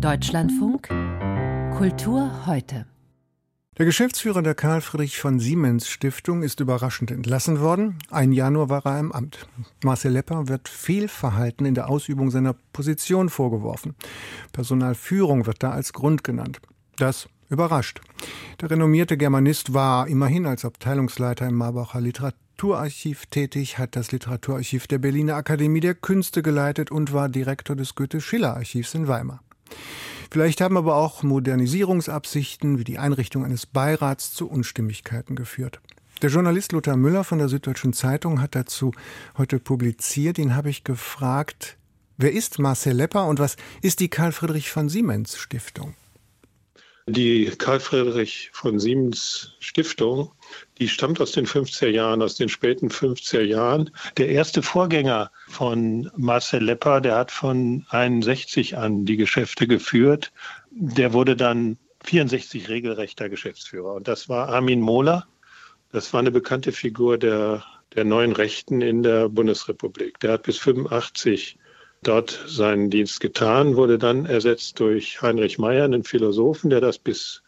Deutschlandfunk Kultur heute. Der Geschäftsführer der Karl Friedrich von Siemens Stiftung ist überraschend entlassen worden. Ein Jahr nur war er im Amt. Marcel Lepper wird Fehlverhalten in der Ausübung seiner Position vorgeworfen. Personalführung wird da als Grund genannt. Das überrascht. Der renommierte Germanist war immerhin als Abteilungsleiter im Marbacher Literaturarchiv tätig, hat das Literaturarchiv der Berliner Akademie der Künste geleitet und war Direktor des Goethe-Schiller-Archivs in Weimar. Vielleicht haben aber auch Modernisierungsabsichten wie die Einrichtung eines Beirats zu Unstimmigkeiten geführt. Der Journalist Lothar Müller von der Süddeutschen Zeitung hat dazu heute publiziert. Ihn habe ich gefragt, wer ist Marcel Lepper und was ist die Karl Friedrich von Siemens Stiftung? Die Karl Friedrich von Siemens Stiftung, die stammt aus den 50er Jahren, aus den späten 50er Jahren. Der erste Vorgänger von Marcel Lepper, der hat von 61 an die Geschäfte geführt. Der wurde dann 64 regelrechter Geschäftsführer. Und das war Armin Mohler. Das war eine bekannte Figur der, der neuen Rechten in der Bundesrepublik. Der hat bis 85 dort seinen Dienst getan, wurde dann ersetzt durch Heinrich Meyer, einen Philosophen, der das bis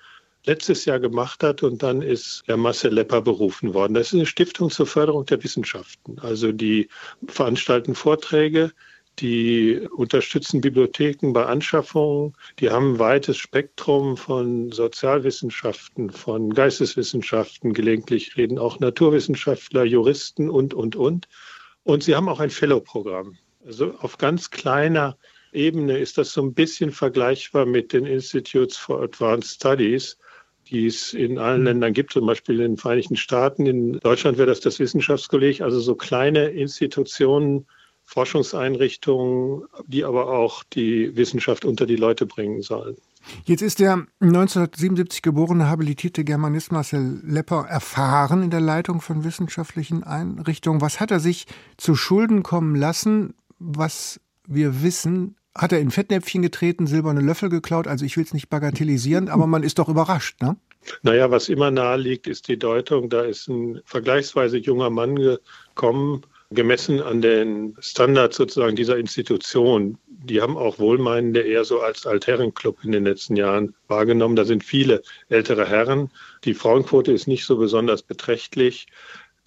letztes Jahr gemacht hat und dann ist der Marcel Lepper berufen worden. Das ist eine Stiftung zur Förderung der Wissenschaften. Also die veranstalten Vorträge, die unterstützen Bibliotheken bei Anschaffungen, die haben ein weites Spektrum von Sozialwissenschaften, von Geisteswissenschaften, gelegentlich reden auch Naturwissenschaftler, Juristen und, und, und. Und sie haben auch ein Fellow-Programm. Also auf ganz kleiner Ebene ist das so ein bisschen vergleichbar mit den Institutes for Advanced Studies, die es in allen hm. Ländern gibt, zum Beispiel in den Vereinigten Staaten. In Deutschland wäre das das Wissenschaftskolleg, also so kleine Institutionen, Forschungseinrichtungen, die aber auch die Wissenschaft unter die Leute bringen sollen. Jetzt ist der 1977 geborene habilitierte Germanist Marcel Lepper erfahren in der Leitung von wissenschaftlichen Einrichtungen. Was hat er sich zu Schulden kommen lassen, was wir wissen, hat er in Fettnäpfchen getreten, silberne Löffel geklaut. Also ich will es nicht bagatellisieren, aber man ist doch überrascht, ne? Naja, was immer nahe liegt, ist die Deutung, da ist ein vergleichsweise junger Mann gekommen, gemessen an den Standards sozusagen dieser Institution. Die haben auch Wohlmeinende eher so als Altherrenclub in den letzten Jahren wahrgenommen. Da sind viele ältere Herren. Die Frauenquote ist nicht so besonders beträchtlich.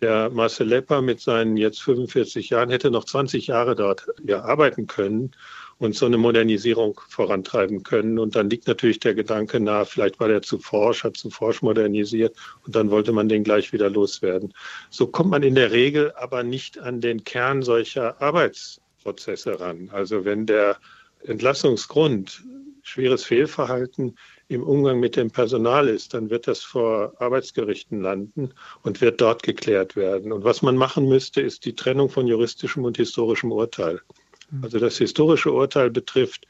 Der Marcel Lepper mit seinen jetzt 45 Jahren hätte noch 20 Jahre dort ja, arbeiten können und so eine Modernisierung vorantreiben können. Und dann liegt natürlich der Gedanke nahe, vielleicht war der zu forsch, hat zu forsch modernisiert und dann wollte man den gleich wieder loswerden. So kommt man in der Regel aber nicht an den Kern solcher Arbeitsprozesse ran. Also wenn der Entlassungsgrund schweres Fehlverhalten im Umgang mit dem Personal ist, dann wird das vor Arbeitsgerichten landen und wird dort geklärt werden. Und was man machen müsste, ist die Trennung von juristischem und historischem Urteil. Mhm. Also das historische Urteil betrifft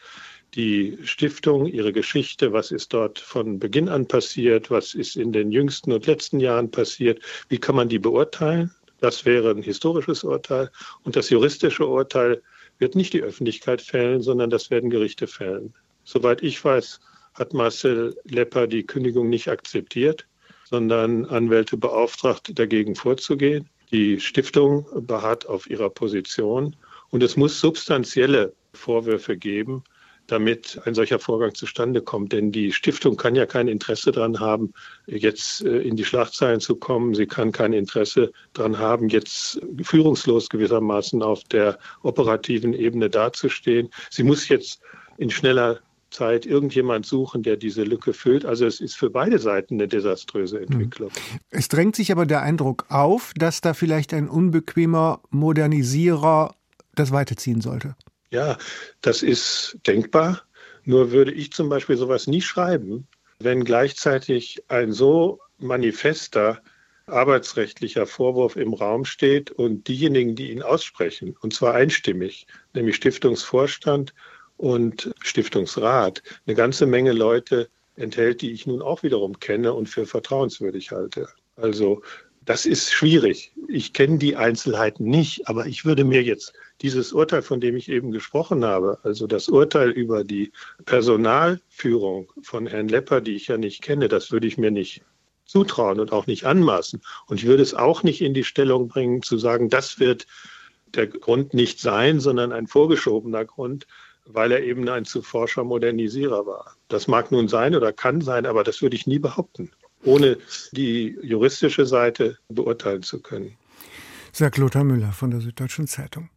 die Stiftung, ihre Geschichte, was ist dort von Beginn an passiert, was ist in den jüngsten und letzten Jahren passiert, wie kann man die beurteilen. Das wäre ein historisches Urteil. Und das juristische Urteil wird nicht die Öffentlichkeit fällen, sondern das werden Gerichte fällen. Soweit ich weiß, hat Marcel Lepper die Kündigung nicht akzeptiert, sondern Anwälte beauftragt, dagegen vorzugehen. Die Stiftung beharrt auf ihrer Position und es muss substanzielle Vorwürfe geben, damit ein solcher Vorgang zustande kommt. Denn die Stiftung kann ja kein Interesse daran haben, jetzt äh, in die Schlagzeilen zu kommen. Sie kann kein Interesse daran haben, jetzt führungslos gewissermaßen auf der operativen Ebene dazustehen. Sie muss jetzt in schneller Zeit irgendjemand suchen, der diese Lücke füllt. Also es ist für beide Seiten eine desaströse hm. Entwicklung. Es drängt sich aber der Eindruck auf, dass da vielleicht ein unbequemer Modernisierer das weiterziehen sollte. Ja, das ist denkbar. Nur würde ich zum Beispiel sowas nie schreiben, wenn gleichzeitig ein so manifester arbeitsrechtlicher Vorwurf im Raum steht und diejenigen, die ihn aussprechen, und zwar einstimmig, nämlich Stiftungsvorstand und Stiftungsrat eine ganze Menge Leute enthält, die ich nun auch wiederum kenne und für vertrauenswürdig halte. Also das ist schwierig. Ich kenne die Einzelheiten nicht, aber ich würde mir jetzt dieses Urteil, von dem ich eben gesprochen habe, also das Urteil über die Personalführung von Herrn Lepper, die ich ja nicht kenne, das würde ich mir nicht zutrauen und auch nicht anmaßen. Und ich würde es auch nicht in die Stellung bringen, zu sagen, das wird der Grund nicht sein, sondern ein vorgeschobener Grund, weil er eben ein zu forscher Modernisierer war. Das mag nun sein oder kann sein, aber das würde ich nie behaupten, ohne die juristische Seite beurteilen zu können. Sagt Lothar Müller von der Süddeutschen Zeitung.